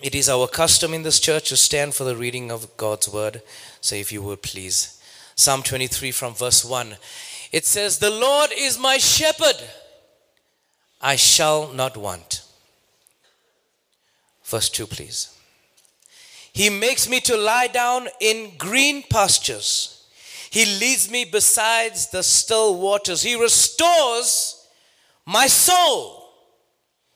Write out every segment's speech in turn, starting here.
It is our custom in this church to stand for the reading of God's word. So, if you would please. Psalm 23 from verse 1. It says, The Lord is my shepherd, I shall not want. Verse 2, please. He makes me to lie down in green pastures. He leads me besides the still waters. He restores my soul.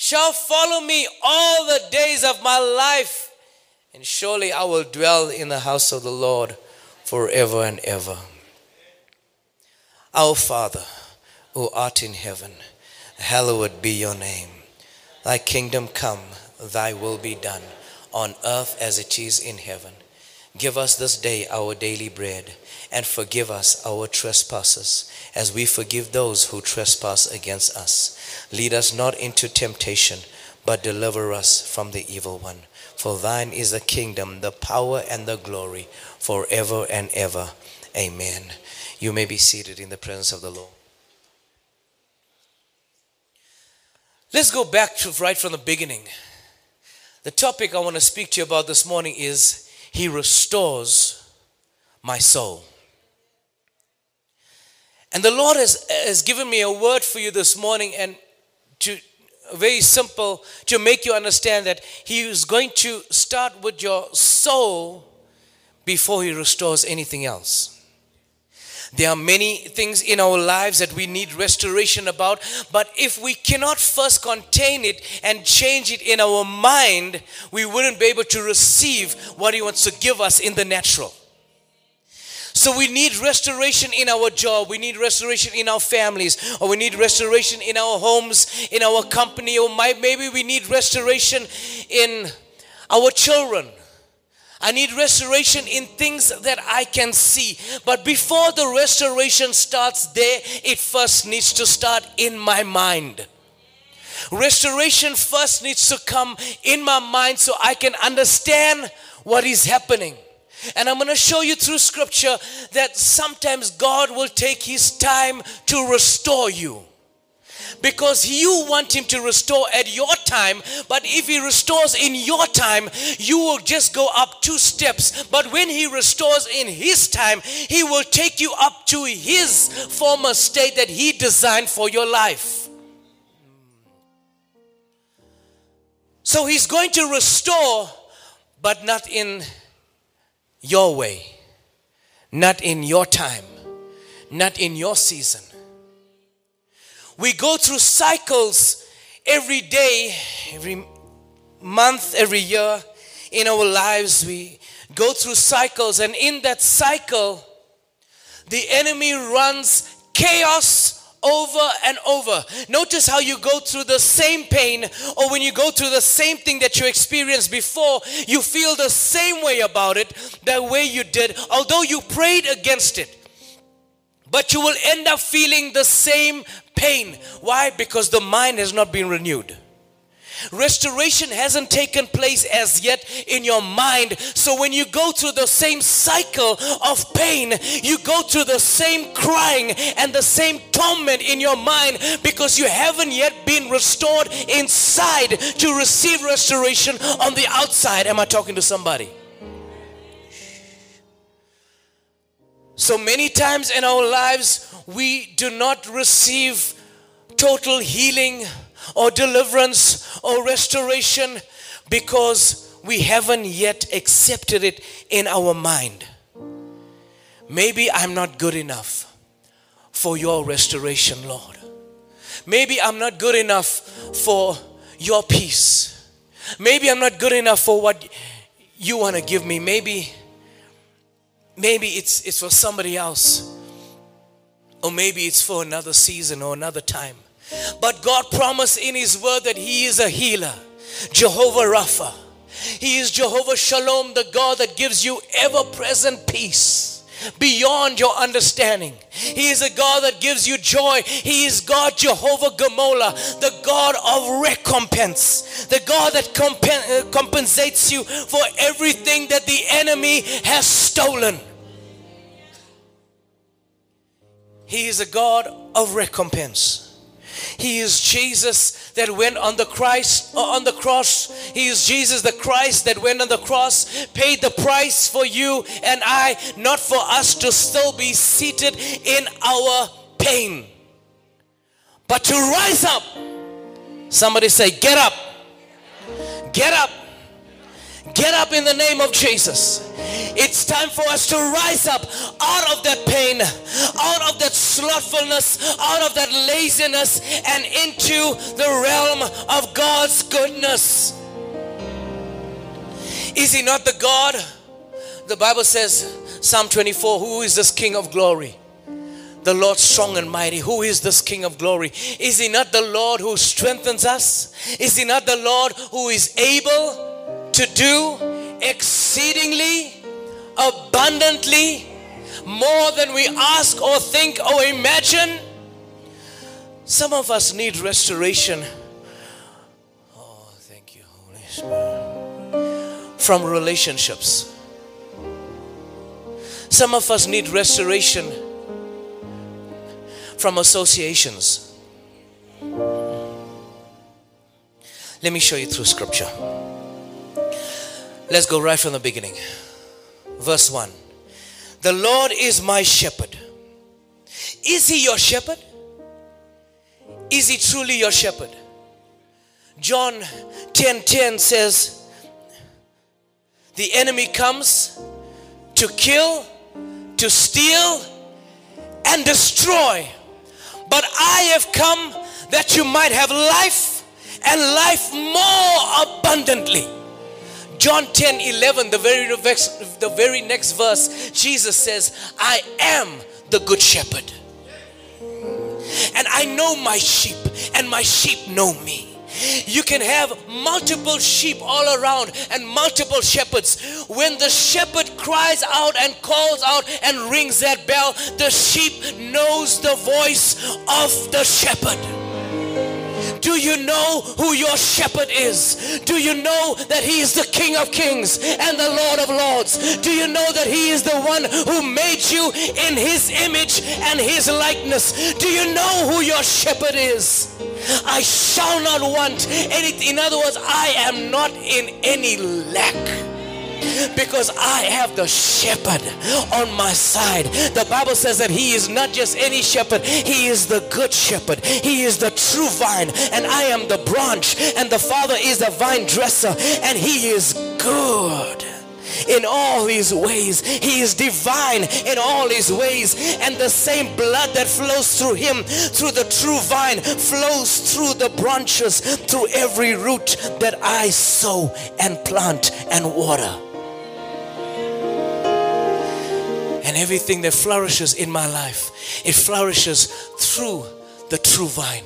shall follow me all the days of my life, and surely I will dwell in the house of the Lord forever and ever. Our Father, who art in heaven, hallowed be your name. Thy kingdom come, thy will be done, on earth as it is in heaven. Give us this day our daily bread, and forgive us our trespasses, as we forgive those who trespass against us. Lead us not into temptation, but deliver us from the evil one. For thine is the kingdom, the power, and the glory, forever and ever. Amen. You may be seated in the presence of the Lord. Let's go back to right from the beginning. The topic I want to speak to you about this morning is He restores my soul. And the Lord has, has given me a word for you this morning, and to very simple to make you understand that He is going to start with your soul before He restores anything else. There are many things in our lives that we need restoration about, but if we cannot first contain it and change it in our mind, we wouldn't be able to receive what He wants to give us in the natural. So we need restoration in our job, we need restoration in our families, or we need restoration in our homes, in our company, or maybe we need restoration in our children. I need restoration in things that I can see. But before the restoration starts there, it first needs to start in my mind. Restoration first needs to come in my mind so I can understand what is happening. And I'm going to show you through scripture that sometimes God will take his time to restore you. Because you want him to restore at your time but if he restores in your time you will just go up two steps. But when he restores in his time he will take you up to his former state that he designed for your life. So he's going to restore but not in your way not in your time not in your season we go through cycles every day, every month, every year in our lives. We go through cycles, and in that cycle, the enemy runs chaos over and over. Notice how you go through the same pain, or when you go through the same thing that you experienced before, you feel the same way about it, the way you did, although you prayed against it. But you will end up feeling the same pain. Why? Because the mind has not been renewed. Restoration hasn't taken place as yet in your mind. So when you go through the same cycle of pain, you go through the same crying and the same torment in your mind because you haven't yet been restored inside to receive restoration on the outside. Am I talking to somebody? So many times in our lives, we do not receive total healing or deliverance or restoration because we haven't yet accepted it in our mind. Maybe I'm not good enough for your restoration, Lord. Maybe I'm not good enough for your peace. Maybe I'm not good enough for what you want to give me. Maybe maybe it's it's for somebody else. Or maybe it's for another season or another time. But God promised in His word that He is a healer, Jehovah Rapha. He is Jehovah Shalom, the God that gives you ever present peace beyond your understanding. He is a God that gives you joy. He is God Jehovah Gamola, the God of recompense, the God that uh, compensates you for everything that the enemy has stolen. He is a God of recompense. He is Jesus that went on the Christ uh, on the cross. He is Jesus the Christ that went on the cross, paid the price for you and I, not for us to still be seated in our pain, but to rise up. Somebody say, Get up, get up, get up in the name of Jesus. It's time for us to rise up out of that pain, out of that slothfulness, out of that laziness, and into the realm of God's goodness. Is He not the God? The Bible says, Psalm 24, Who is this King of glory? The Lord strong and mighty. Who is this King of glory? Is He not the Lord who strengthens us? Is He not the Lord who is able to do exceedingly abundantly more than we ask or think or imagine. Some of us need restoration. Oh, thank you, Holy Spirit. From relationships. Some of us need restoration from associations. Let me show you through scripture. Let's go right from the beginning verse 1. The Lord is my shepherd. Is he your shepherd? Is he truly your shepherd? John 10 10 says, The enemy comes to kill, to steal, and destroy. But I have come that you might have life and life more abundantly. John 10 11, the very, the very next verse, Jesus says, I am the good shepherd. And I know my sheep, and my sheep know me. You can have multiple sheep all around and multiple shepherds. When the shepherd cries out and calls out and rings that bell, the sheep knows the voice of the shepherd. Do you know who your shepherd is? Do you know that he is the King of kings and the Lord of lords? Do you know that he is the one who made you in his image and his likeness? Do you know who your shepherd is? I shall not want anything. In other words, I am not in any lack because I have the shepherd on my side. The Bible says that he is not just any shepherd, he is the good shepherd. He is the true vine, and I am the branch, and the Father is the vine dresser, and he is good in all his ways. He is divine in all his ways. And the same blood that flows through him, through the true vine, flows through the branches, through every root that I sow and plant and water. And everything that flourishes in my life, it flourishes through the true vine.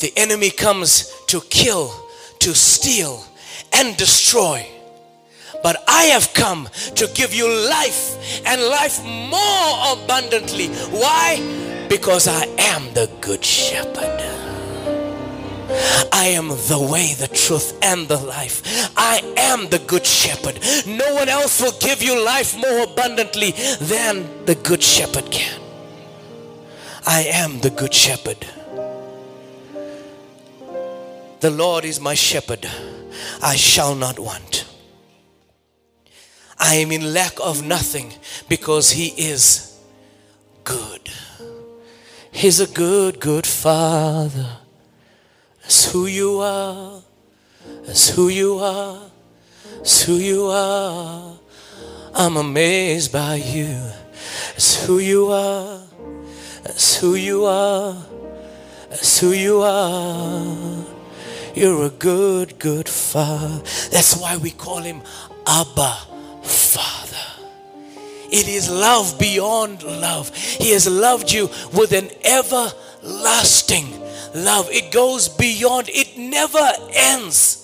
The enemy comes to kill, to steal, and destroy. But I have come to give you life and life more abundantly. Why? Because I am the good shepherd. I am the way, the truth, and the life. I am the good shepherd. No one else will give you life more abundantly than the good shepherd can. I am the good shepherd. The Lord is my shepherd. I shall not want. I am in lack of nothing because He is good. He's a good, good Father. That's who you are. That's who you are. That's who you are. I'm amazed by you. That's who you are. That's who you are. That's who you are. You're a good, good father. That's why we call him Abba Father. It is love beyond love. He has loved you with an everlasting love. It goes beyond, it never ends.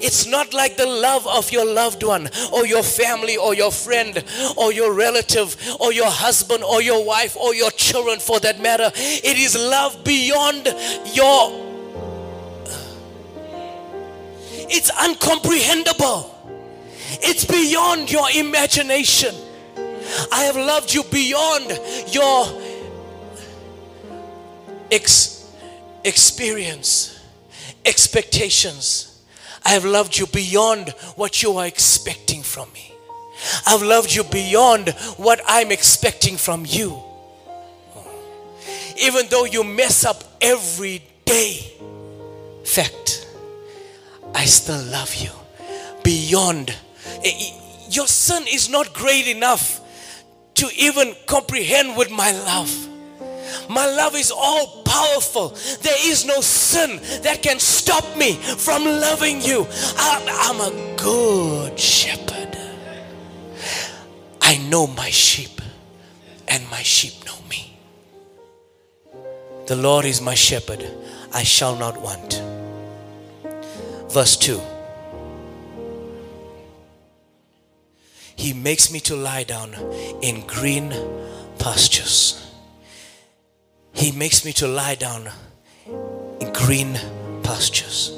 It's not like the love of your loved one or your family or your friend or your relative or your husband or your wife or your children for that matter. It is love beyond your. It's uncomprehendable. It's beyond your imagination. I have loved you beyond your ex- experience, expectations. I have loved you beyond what you are expecting from me. I've loved you beyond what I'm expecting from you. Even though you mess up every day, fact, I still love you beyond. Eh, eh, your sin is not great enough to even comprehend with my love. My love is all powerful. There is no sin that can stop me from loving you. I'm, I'm a good shepherd. I know my sheep, and my sheep know me. The Lord is my shepherd, I shall not want. Verse 2 He makes me to lie down in green pastures. He makes me to lie down in green pastures.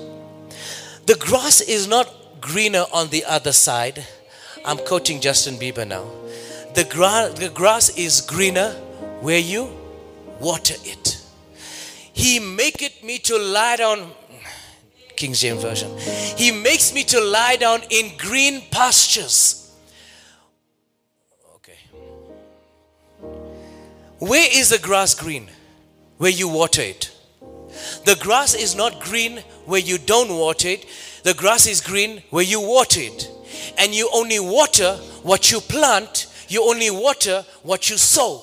The grass is not greener on the other side. I'm quoting Justin Bieber now. The, gra- the grass is greener where you water it. He maketh me to lie down, King James Version. He makes me to lie down in green pastures. Okay. Where is the grass green? Where you water it. The grass is not green where you don't water it. The grass is green where you water it. And you only water what you plant, you only water what you sow.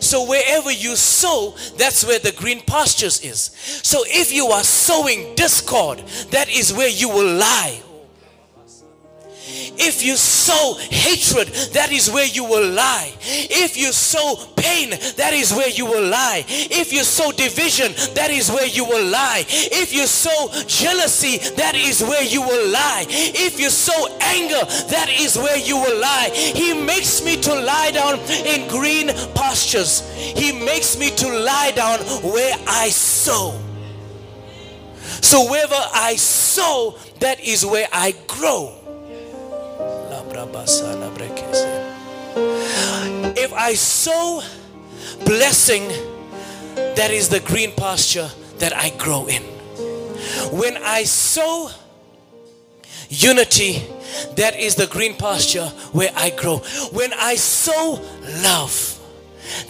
So wherever you sow, that's where the green pastures is. So if you are sowing discord, that is where you will lie. If you sow hatred, that is where you will lie. If you sow pain, that is where you will lie. If you sow division, that is where you will lie. If you sow jealousy, that is where you will lie. If you sow anger, that is where you will lie. He makes me to lie down in green pastures. He makes me to lie down where I sow. So wherever I sow, that is where I grow. If I sow blessing, that is the green pasture that I grow in. When I sow unity, that is the green pasture where I grow. When I sow love,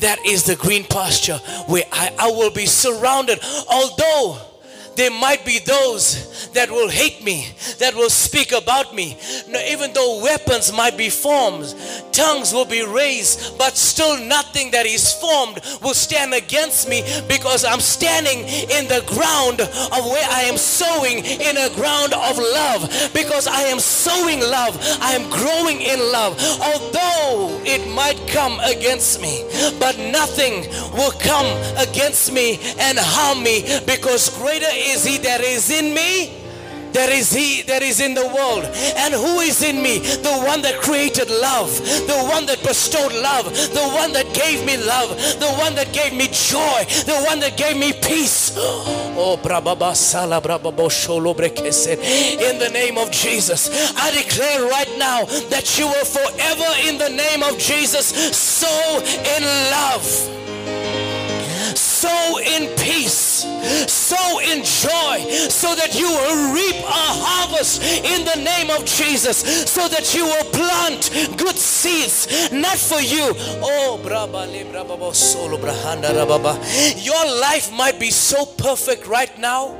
that is the green pasture where I, I will be surrounded. Although there might be those that will hate me, that will speak about me. No, even though weapons might be formed, tongues will be raised, but still nothing that is formed will stand against me because I'm standing in the ground of where I am sowing in a ground of love. Because I am sowing love, I am growing in love. Although it might come against me, but nothing will come against me and harm me because greater is he that is in me? There is he that is in the world. And who is in me? The one that created love the one that bestowed love the one that gave me love the one that gave me joy the one that gave me peace. Oh in the name of Jesus I declare right now that you will forever in the name of Jesus sow in love sow in peace, sow in joy, so that you will reap a harvest in the name of Jesus, so that you will plant good seeds, not for you. Oh, your life might be so perfect right now,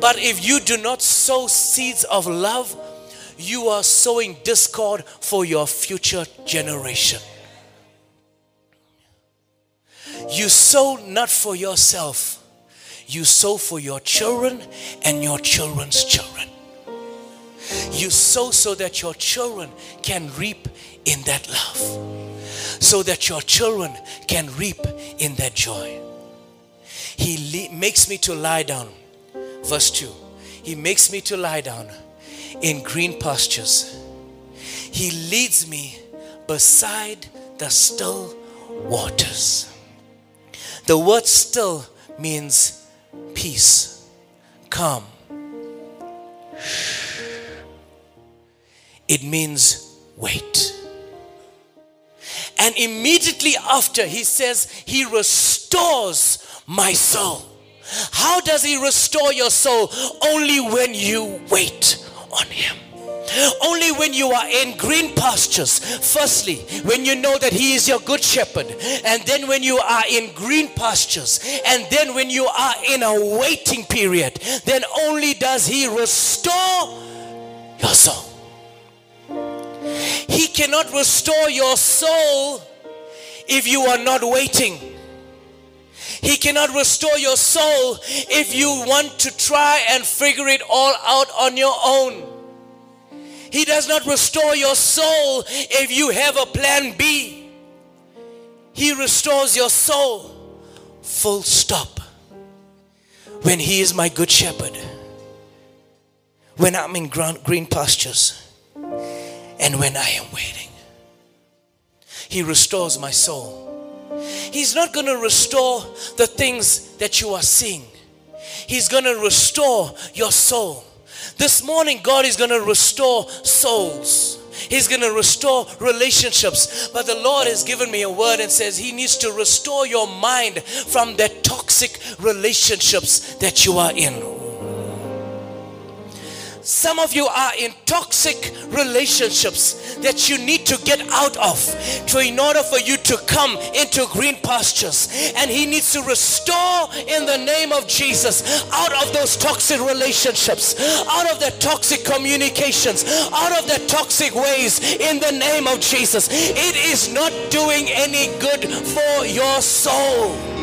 but if you do not sow seeds of love, you are sowing discord for your future generation. You sow not for yourself, you sow for your children and your children's children. You sow so that your children can reap in that love, so that your children can reap in that joy. He makes me to lie down. Verse 2 He makes me to lie down in green pastures. He leads me beside the still waters. The word still means peace, calm. It means wait. And immediately after, he says, He restores my soul. How does He restore your soul? Only when you wait on Him. Only when you are in green pastures, firstly, when you know that He is your good shepherd, and then when you are in green pastures, and then when you are in a waiting period, then only does He restore your soul. He cannot restore your soul if you are not waiting. He cannot restore your soul if you want to try and figure it all out on your own. He does not restore your soul if you have a plan B. He restores your soul full stop when He is my good shepherd, when I'm in green pastures, and when I am waiting. He restores my soul. He's not going to restore the things that you are seeing. He's going to restore your soul. This morning, God is going to restore souls. He's going to restore relationships. But the Lord has given me a word and says He needs to restore your mind from the toxic relationships that you are in. Some of you are in toxic relationships that you need to get out of to in order for you to come into green pastures. And he needs to restore in the name of Jesus out of those toxic relationships, out of the toxic communications, out of the toxic ways in the name of Jesus. It is not doing any good for your soul.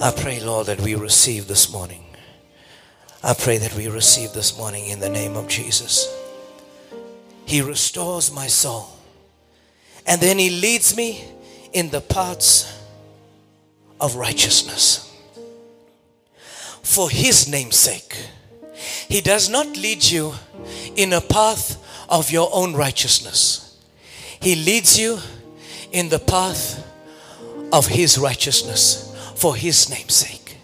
I pray, Lord, that we receive this morning. I pray that we receive this morning in the name of Jesus. He restores my soul. And then He leads me in the paths of righteousness. For His name's sake. He does not lead you in a path of your own righteousness. He leads you in the path of His righteousness for His name's sake.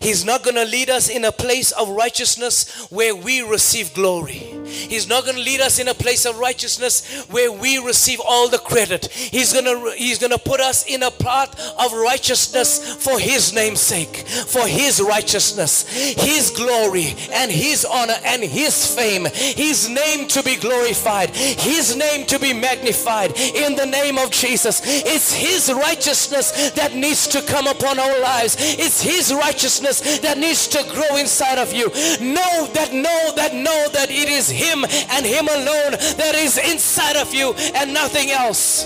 He's not going to lead us in a place of righteousness where we receive glory. He's not going to lead us in a place of righteousness where we receive all the credit. He's going to he's going to put us in a path of righteousness for his name's sake, for his righteousness, his glory and his honor and his fame. His name to be glorified, his name to be magnified in the name of Jesus. It's his righteousness that needs to come upon our lives. It's his righteousness that needs to grow inside of you. Know that, know that, know that it is Him and Him alone that is inside of you and nothing else.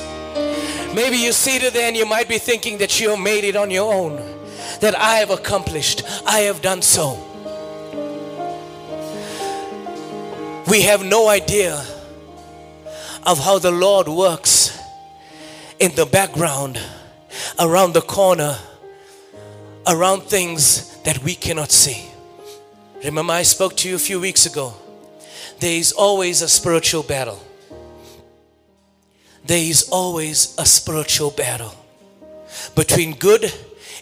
Maybe you see it there and you might be thinking that you have made it on your own, that I have accomplished, I have done so. We have no idea of how the Lord works in the background, around the corner, around things that we cannot see. Remember, I spoke to you a few weeks ago. There is always a spiritual battle. There is always a spiritual battle between good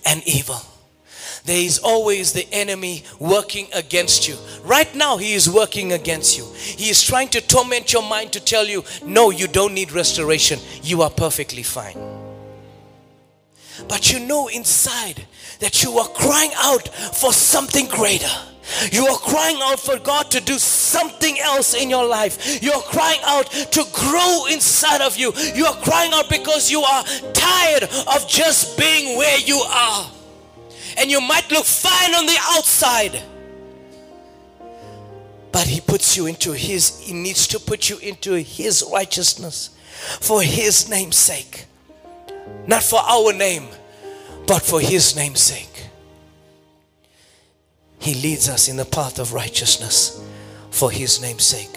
and evil. There is always the enemy working against you. Right now, he is working against you. He is trying to torment your mind to tell you, no, you don't need restoration. You are perfectly fine. But you know inside that you are crying out for something greater. You are crying out for God to do something else in your life. You are crying out to grow inside of you. You are crying out because you are tired of just being where you are. And you might look fine on the outside. But he puts you into his, he needs to put you into his righteousness for his name's sake. Not for our name, but for his name's sake. He leads us in the path of righteousness for his name's sake.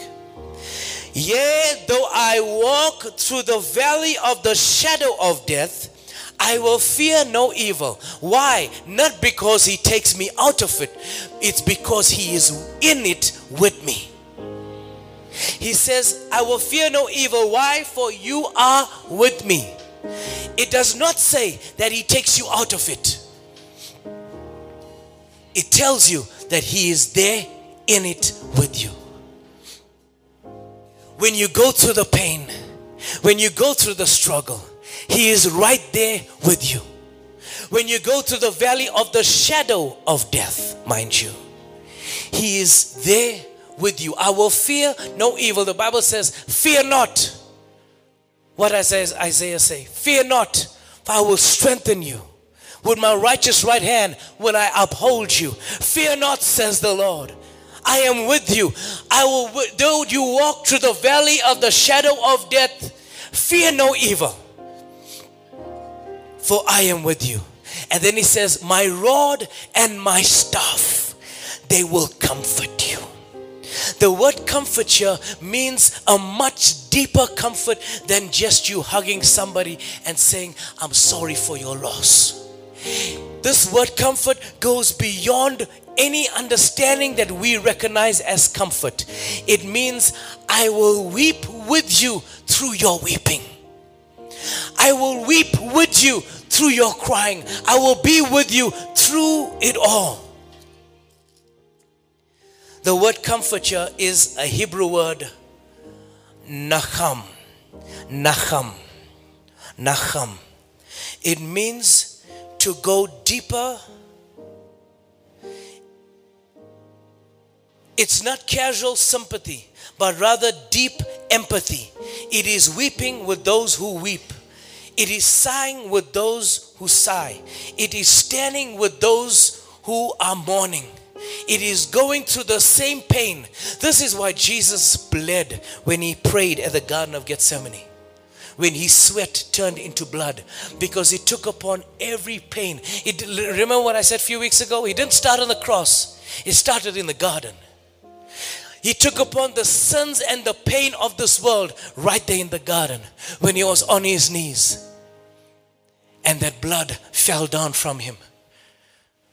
Yea, though I walk through the valley of the shadow of death, I will fear no evil. Why? Not because he takes me out of it, it's because he is in it with me. He says, I will fear no evil. Why? For you are with me. It does not say that he takes you out of it, it tells you that he is there in it with you. When you go through the pain, when you go through the struggle, he is right there with you. When you go through the valley of the shadow of death, mind you, He is there with you. I will fear no evil. The Bible says, Fear not. What does Isaiah say? Fear not, for I will strengthen you. With my righteous right hand will I uphold you. Fear not, says the Lord. I am with you. I will, though you walk through the valley of the shadow of death, fear no evil for I am with you. And then he says, My rod and my staff, they will comfort you. The word comfort here means a much deeper comfort than just you hugging somebody and saying, I'm sorry for your loss. This word comfort goes beyond any understanding that we recognize as comfort. It means, I will weep with you through your weeping. I will weep with you through your crying. I will be with you through it all. The word comforter is a Hebrew word, nacham. Nacham. Nacham. It means to go deeper. It's not casual sympathy, but rather deep empathy. It is weeping with those who weep. It is sighing with those who sigh. It is standing with those who are mourning. It is going through the same pain. This is why Jesus bled when he prayed at the Garden of Gethsemane. When his sweat turned into blood because he took upon every pain. It, remember what I said a few weeks ago? He didn't start on the cross, he started in the garden. He took upon the sins and the pain of this world right there in the garden when he was on his knees. And that blood fell down from him,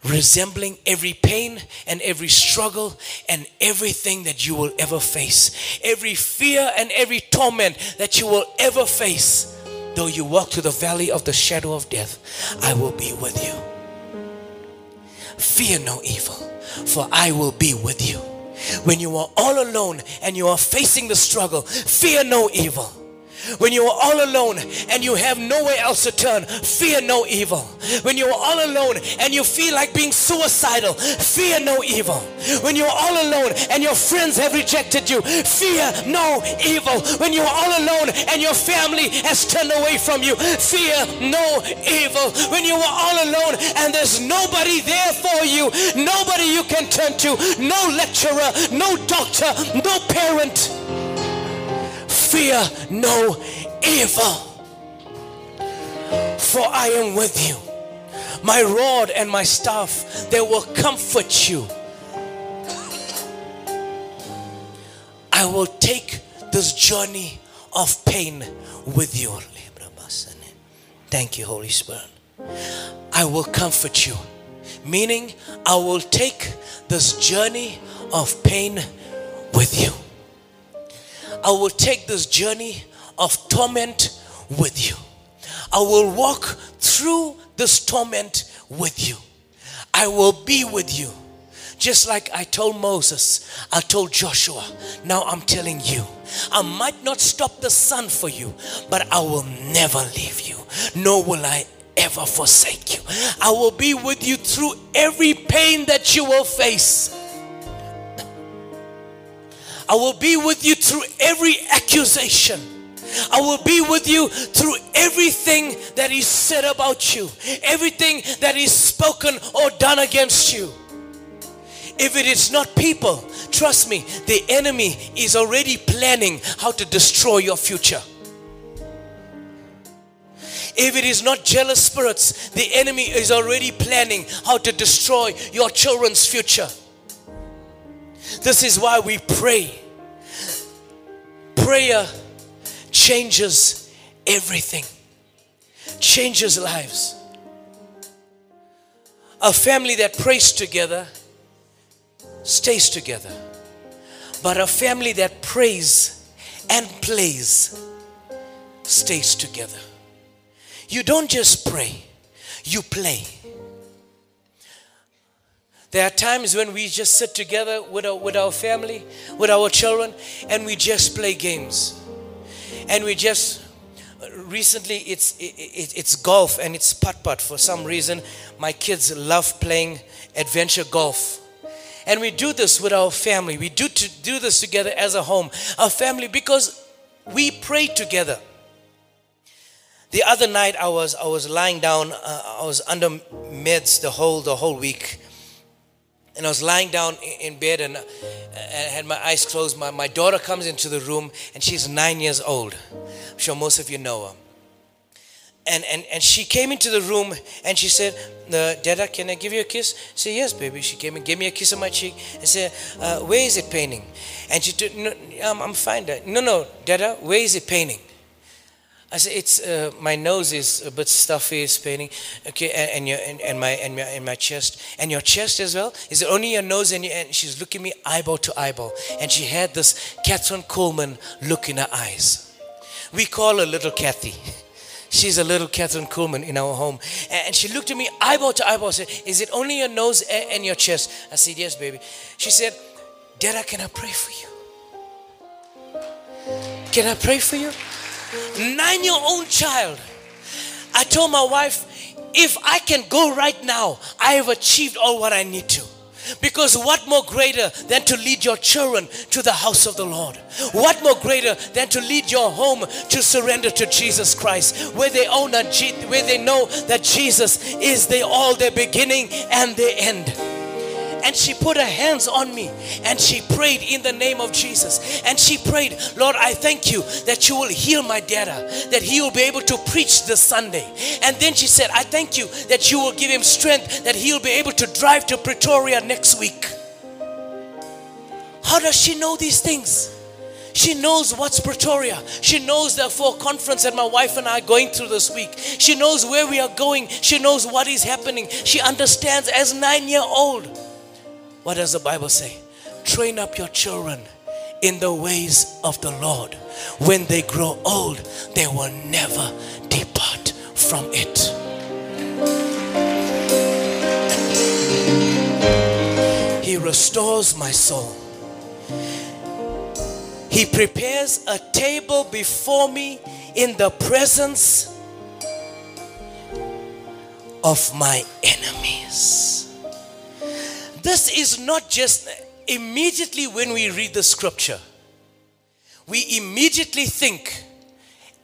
resembling every pain and every struggle and everything that you will ever face. Every fear and every torment that you will ever face. Though you walk through the valley of the shadow of death, I will be with you. Fear no evil, for I will be with you. When you are all alone and you are facing the struggle, fear no evil. When you are all alone and you have nowhere else to turn, fear no evil. When you are all alone and you feel like being suicidal, fear no evil. When you are all alone and your friends have rejected you, fear no evil. When you are all alone and your family has turned away from you, fear no evil. When you are all alone and there's nobody there for you, nobody you can turn to, no lecturer, no doctor, no parent fear no evil. For I am with you. My rod and my staff, they will comfort you. I will take this journey of pain with you. Thank you, Holy Spirit. I will comfort you. Meaning, I will take this journey of pain with you. I will take this journey of torment with you. I will walk through this torment with you. I will be with you. Just like I told Moses, I told Joshua, now I'm telling you, I might not stop the sun for you, but I will never leave you, nor will I ever forsake you. I will be with you through every pain that you will face. I will be with you through every accusation. I will be with you through everything that is said about you, everything that is spoken or done against you. If it is not people, trust me, the enemy is already planning how to destroy your future. If it is not jealous spirits, the enemy is already planning how to destroy your children's future. This is why we pray. prayer changes everything, changes lives. A family that prays together stays together. But a family that prays and plays stays together. You don't just pray, you play. There are times when we just sit together with our, with our family, with our children, and we just play games. And we just, recently it's, it, it's golf and it's putt putt. For some reason, my kids love playing adventure golf. And we do this with our family. We do, to do this together as a home, a family, because we pray together. The other night I was I was lying down. Uh, I was under meds the whole the whole week, and I was lying down in bed and, and had my eyes closed. My, my daughter comes into the room and she's nine years old. I'm sure most of you know her. And, and, and she came into the room and she said, uh, Dada, can I give you a kiss? I said, Yes, baby. She came and gave me a kiss on my cheek and said, uh, Where is it paining? And she said, no, I'm, I'm fine, Dad. No, no, Dada, where is it paining? I said, it's uh, my nose is a bit stuffy, it's paining. Okay, and, and your and, and, my and my and my chest and your chest as well. Is it only your nose? And, your, and she's looking me eyeball to eyeball, and she had this Kathryn Kuhlman look in her eyes. We call her little Kathy. She's a little Kathryn Kuhlman in our home, and she looked at me eyeball to eyeball. Said, "Is it only your nose and, and your chest?" I said, "Yes, baby." She said, "Dada, can I pray for you? Can I pray for you?" Nine year old child. I told my wife, if I can go right now, I have achieved all what I need to. Because what more greater than to lead your children to the house of the Lord? What more greater than to lead your home to surrender to Jesus Christ, where they own a, where they know that Jesus is the all their beginning and their end and she put her hands on me and she prayed in the name of Jesus. And she prayed, Lord, I thank you that you will heal my dada, that he will be able to preach this Sunday. And then she said, I thank you that you will give him strength, that he'll be able to drive to Pretoria next week. How does she know these things? She knows what's Pretoria. She knows the four conference that my wife and I are going through this week. She knows where we are going. She knows what is happening. She understands as nine year old. What does the Bible say? Train up your children in the ways of the Lord. When they grow old, they will never depart from it. He restores my soul. He prepares a table before me in the presence of my enemies. This is not just immediately when we read the scripture, we immediately think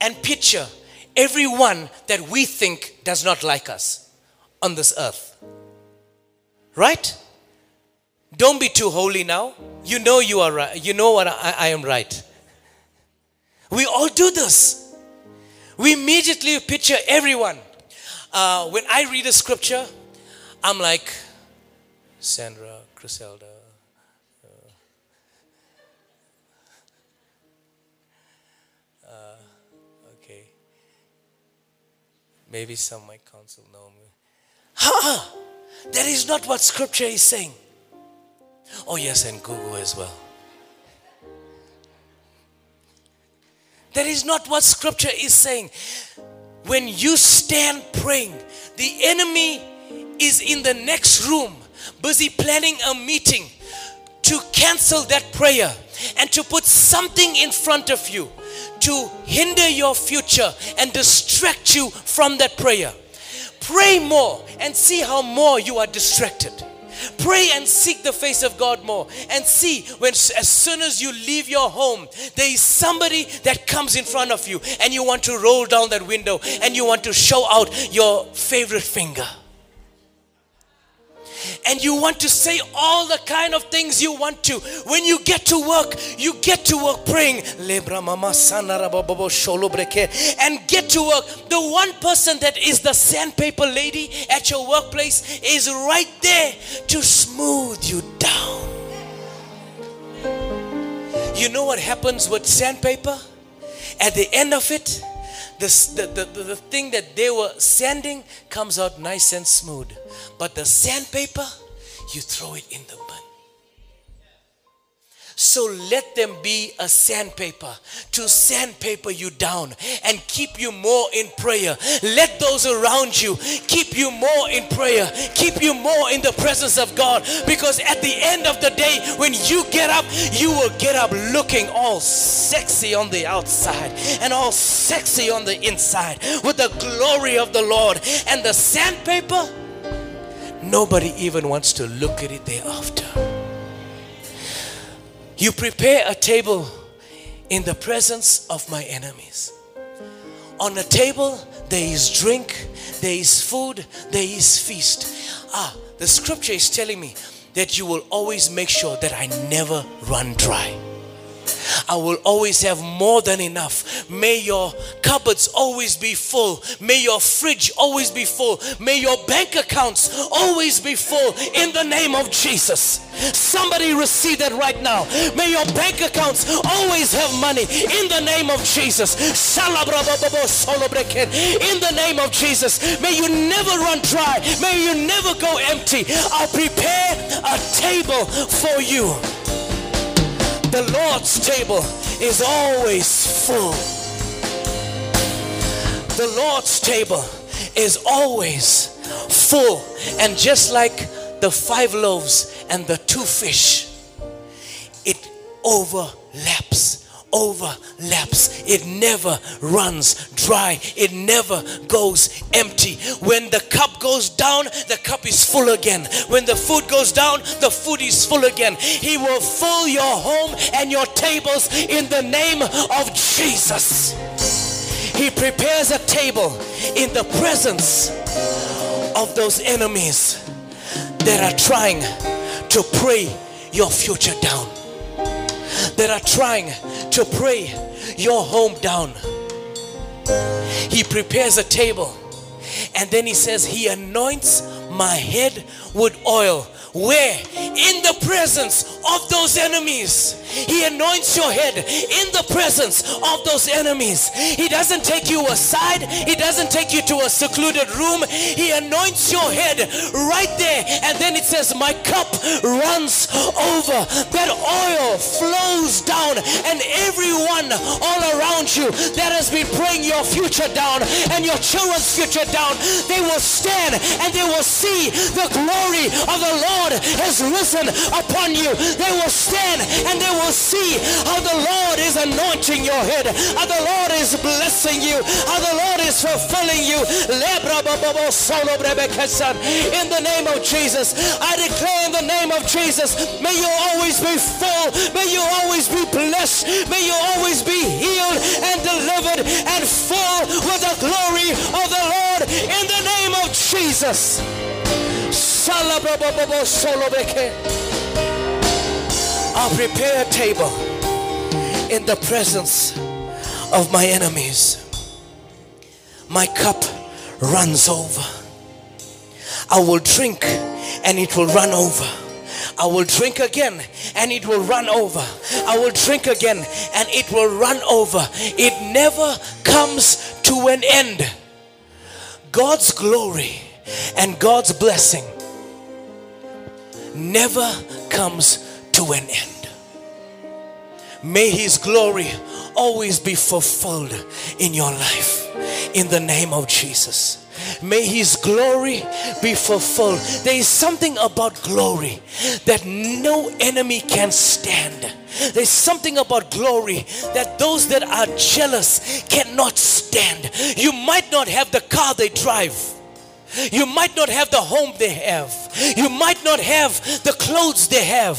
and picture everyone that we think does not like us on this earth. Right? Don't be too holy now. You know you are right. You know what I, I am right. We all do this. We immediately picture everyone. Uh, when I read a scripture, I'm like, Sandra, Griselda. Uh, uh, okay. Maybe some my council know me. Ha! That is not what scripture is saying. Oh, yes, and Google as well. That is not what scripture is saying. When you stand praying, the enemy is in the next room busy planning a meeting to cancel that prayer and to put something in front of you to hinder your future and distract you from that prayer. Pray more and see how more you are distracted. Pray and seek the face of God more and see when as soon as you leave your home there is somebody that comes in front of you and you want to roll down that window and you want to show out your favorite finger and you want to say all the kind of things you want to. When you get to work, you get to work praying. And get to work. The one person that is the sandpaper lady at your workplace is right there to smooth you down. You know what happens with sandpaper? At the end of it, the, the, the, the thing that they were sanding comes out nice and smooth. But the sandpaper, you throw it in the. So let them be a sandpaper to sandpaper you down and keep you more in prayer. Let those around you keep you more in prayer, keep you more in the presence of God. Because at the end of the day, when you get up, you will get up looking all sexy on the outside and all sexy on the inside with the glory of the Lord. And the sandpaper, nobody even wants to look at it thereafter. You prepare a table in the presence of my enemies. On the table, there is drink, there is food, there is feast. Ah, the scripture is telling me that you will always make sure that I never run dry. I will always have more than enough. May your cupboards always be full. May your fridge always be full. May your bank accounts always be full in the name of Jesus. Somebody receive that right now. May your bank accounts always have money in the name of Jesus. In the name of Jesus. May you never run dry. May you never go empty. I'll prepare a table for you the Lord's table is always full. The Lord's table is always full. And just like the five loaves and the two fish, it overlaps overlaps. It never runs dry. It never goes empty. When the cup goes down, the cup is full again. When the food goes down, the food is full again. He will fill your home and your tables in the name of Jesus. He prepares a table in the presence of those enemies that are trying to pray your future down that are trying to pray your home down. He prepares a table and then he says, He anoints my head with oil where? In the presence of those enemies. He anoints your head in the presence of those enemies. He doesn't take you aside, He doesn't take you to a secluded room. He anoints your head right there. And then it says, My cup runs over. That oil flows down, and everyone all around you that has been praying your future down and your children's future down, they will stand and they will see the glory of the Lord Lord has risen upon you. They will stand and they will see how the Lord is anointing your head, how the Lord is blessing you, how the Lord is fulfilling you. In the name of Jesus, I declare in the name of Jesus, may you always be full, may you always be blessed, may you always be healed and delivered and full with the glory of the Lord in the name of Jesus. I'll prepare a table in the presence of my enemies. My cup runs over. I will drink and it will run over. I will drink again and it will run over. I will drink again and it will run over. It never comes to an end. God's glory and God's blessing never comes to an end. May His glory always be fulfilled in your life in the name of Jesus. May His glory be fulfilled. There is something about glory that no enemy can stand. There's something about glory that those that are jealous cannot stand. You might not have the car they drive you might not have the home they have. You might not have the clothes they have.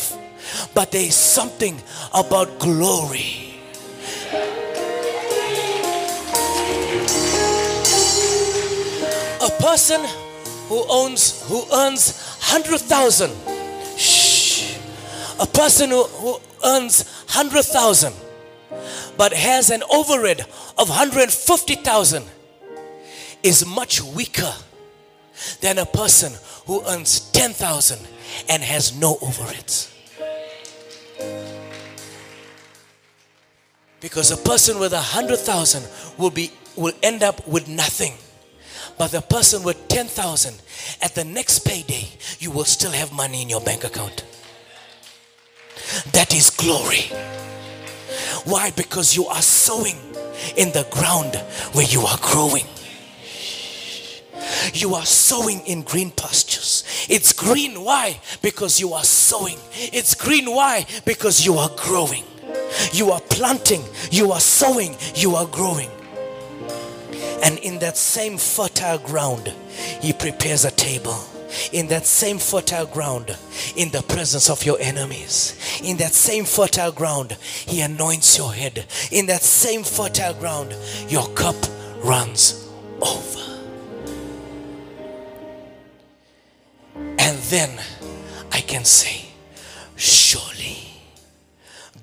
But there is something about glory. A person who owns who earns hundred thousand. Shh. A person who, who earns hundred thousand but has an overhead of 150,000 is much weaker than a person who earns 10,000 and has no overheads. Because a person with a hundred thousand will be will end up with nothing. But the person with 10,000, at the next payday, you will still have money in your bank account. That is glory. Why? Because you are sowing in the ground where you are growing. You are sowing in green pastures. It's green. Why? Because you are sowing. It's green. Why? Because you are growing. You are planting. You are sowing. You are growing. And in that same fertile ground, He prepares a table. In that same fertile ground, in the presence of your enemies, in that same fertile ground, He anoints your head. In that same fertile ground, your cup runs over. Then I can say, Surely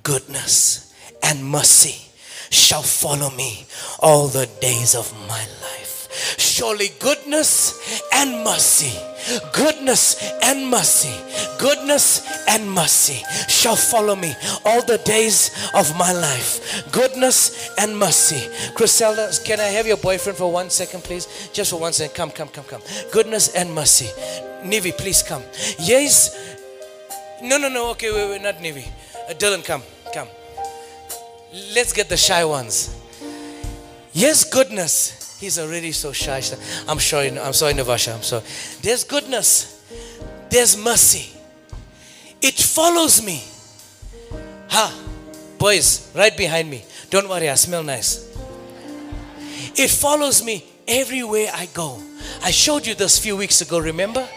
goodness and mercy shall follow me all the days of my life. Surely goodness and mercy, goodness and mercy, goodness and mercy shall follow me all the days of my life. Goodness and mercy. Griselda, can I have your boyfriend for one second, please? Just for one second. Come, come, come, come. Goodness and mercy. Nivi, please come. Yes. No, no, no. Okay, wait, wait, not Nivi. Uh, Dylan, come, come. Let's get the shy ones. Yes, goodness. He's already so shy. I'm sorry. I'm sorry, Navasha. I'm sorry. There's goodness. There's mercy. It follows me. Ha, boys, right behind me. Don't worry, I smell nice. It follows me everywhere I go. I showed you this few weeks ago, remember?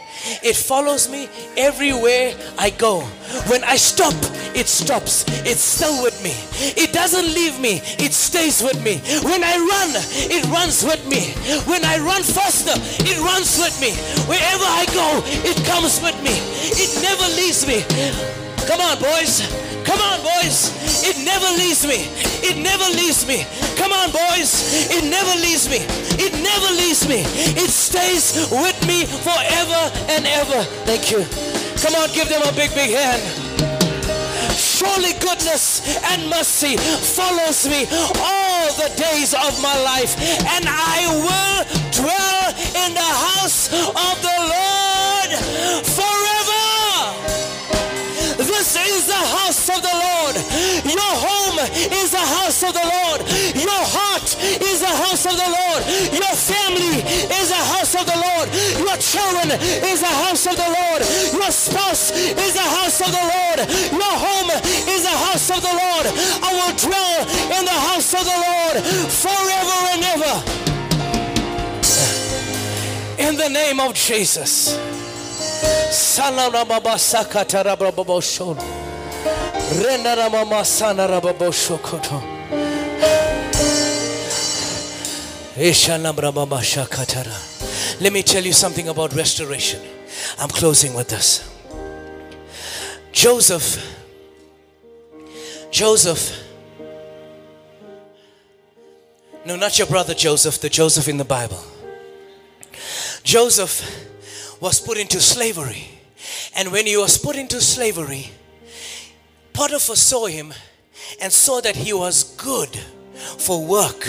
It follows me everywhere I go. When I stop, it stops. It's still with me. It doesn't leave me, it stays with me. When I run, it runs with me. When I run faster, it runs with me. Wherever I go, it comes with me. It never leaves me. Come on, boys. Come on, boys. It never leaves me. It never leaves me. Come on, boys. It never leaves me. It never leaves me. It stays with me forever and ever. Thank you. Come on, give them a big, big hand. Surely goodness and mercy follows me all the days of my life, and I will dwell in the house of the Lord forever. This is the house of the Lord. Your home is the house of the Lord. Your heart is the house of the Lord. Your family is the house of the Lord. Your children is the house of the Lord. Your spouse is the house of the Lord. Your home is the house of the Lord. I will dwell in the house of the Lord forever and ever. In the name of Jesus. Sanana Let me tell you something about restoration. I'm closing with this. Joseph, Joseph, no, not your brother Joseph, the Joseph in the Bible. Joseph was put into slavery. And when he was put into slavery, Potiphar saw him and saw that he was good for work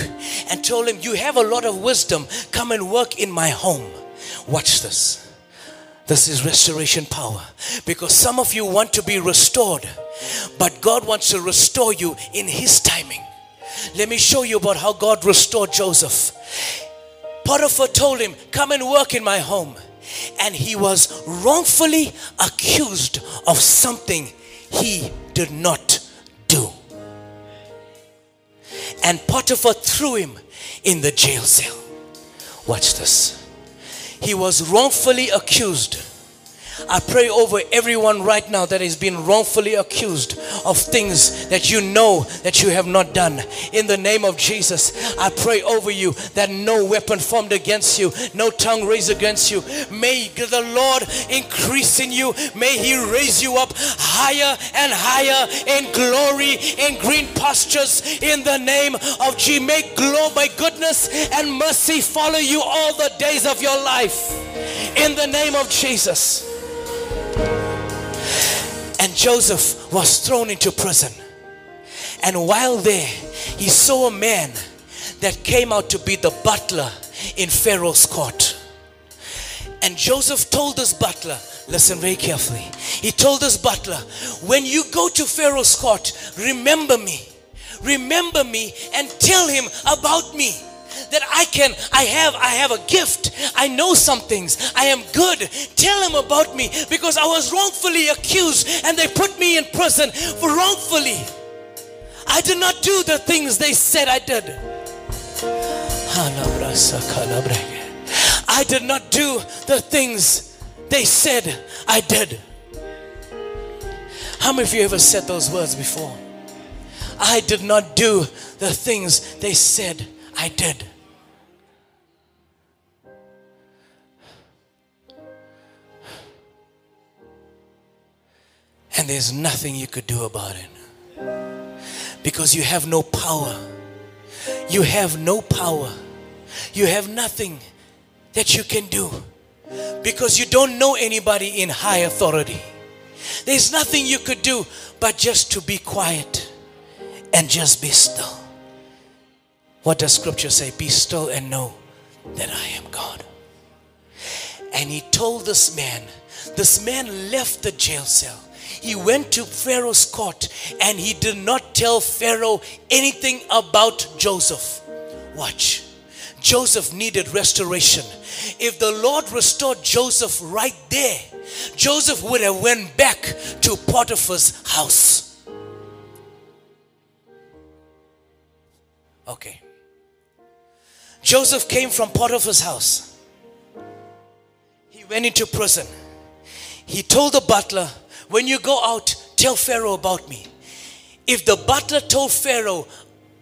and told him, You have a lot of wisdom, come and work in my home. Watch this. This is restoration power because some of you want to be restored, but God wants to restore you in His timing. Let me show you about how God restored Joseph. Potiphar told him, Come and work in my home and he was wrongfully accused of something he did not do. And Potiphar threw him in the jail cell. Watch this. He was wrongfully accused I pray over everyone right now that is being wrongfully accused of things that you know that you have not done. In the name of Jesus, I pray over you that no weapon formed against you, no tongue raised against you. May the Lord increase in you. May He raise you up higher and higher in glory, in green pastures. In the name of Jesus, may glory, my goodness and mercy follow you all the days of your life. In the name of Jesus. Joseph was thrown into prison. And while there, he saw a man that came out to be the butler in Pharaoh's court. And Joseph told this butler, listen very carefully. He told this butler, when you go to Pharaoh's court, remember me. Remember me and tell him about me that I can, I have, I have a gift. I know some things. I am good. Tell him about me because I was wrongfully accused and they put me in prison for wrongfully. I did not do the things they said I did. I did not do the things they said I did. How many of you ever said those words before? I did not do the things they said I did. And there's nothing you could do about it. Because you have no power. You have no power. You have nothing that you can do. Because you don't know anybody in high authority. There's nothing you could do but just to be quiet and just be still. What does scripture say? Be still and know that I am God. And he told this man, this man left the jail cell he went to Pharaoh's court and he did not tell Pharaoh anything about Joseph. Watch. Joseph needed restoration. If the Lord restored Joseph right there, Joseph would have went back to Potiphar's house. Okay. Joseph came from Potiphar's house. He went into prison. He told the butler, when you go out, tell Pharaoh about me. If the butler told Pharaoh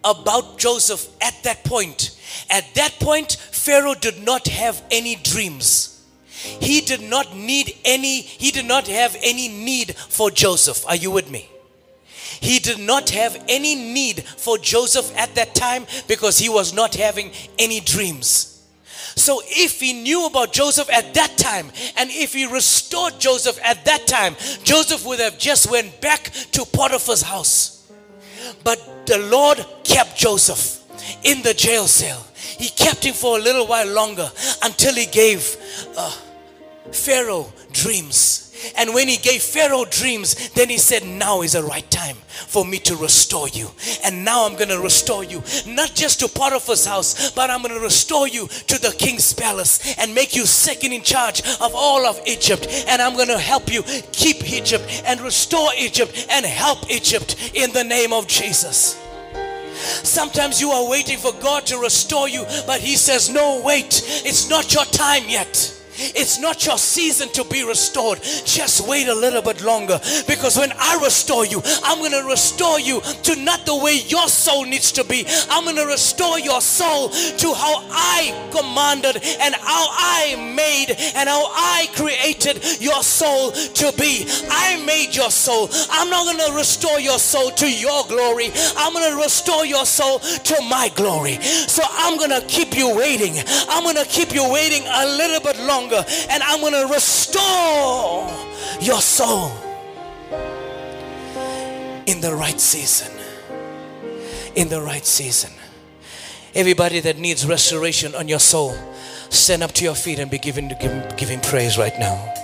about Joseph at that point, at that point, Pharaoh did not have any dreams. He did not need any, he did not have any need for Joseph. Are you with me? He did not have any need for Joseph at that time because he was not having any dreams. So if he knew about Joseph at that time and if he restored Joseph at that time, Joseph would have just went back to Potiphar's house. But the Lord kept Joseph in the jail cell. He kept him for a little while longer until he gave uh, Pharaoh dreams. And when he gave Pharaoh dreams, then he said, Now is the right time for me to restore you. And now I'm going to restore you, not just to Potiphar's house, but I'm going to restore you to the king's palace and make you second in charge of all of Egypt. And I'm going to help you keep Egypt and restore Egypt and help Egypt in the name of Jesus. Sometimes you are waiting for God to restore you, but He says, No, wait, it's not your time yet. It's not your season to be restored. Just wait a little bit longer because when I restore you, I'm going to restore you to not the way your soul needs to be. I'm going to restore your soul to how I commanded and how I made and how I created your soul to be. I made your soul. I'm not going to restore your soul to your glory. I'm going to restore your soul to my glory. So I'm going to keep you waiting. I'm going to keep you waiting a little bit longer and I'm going to restore your soul in the right season. In the right season. Everybody that needs restoration on your soul, stand up to your feet and be given to give, give praise right now.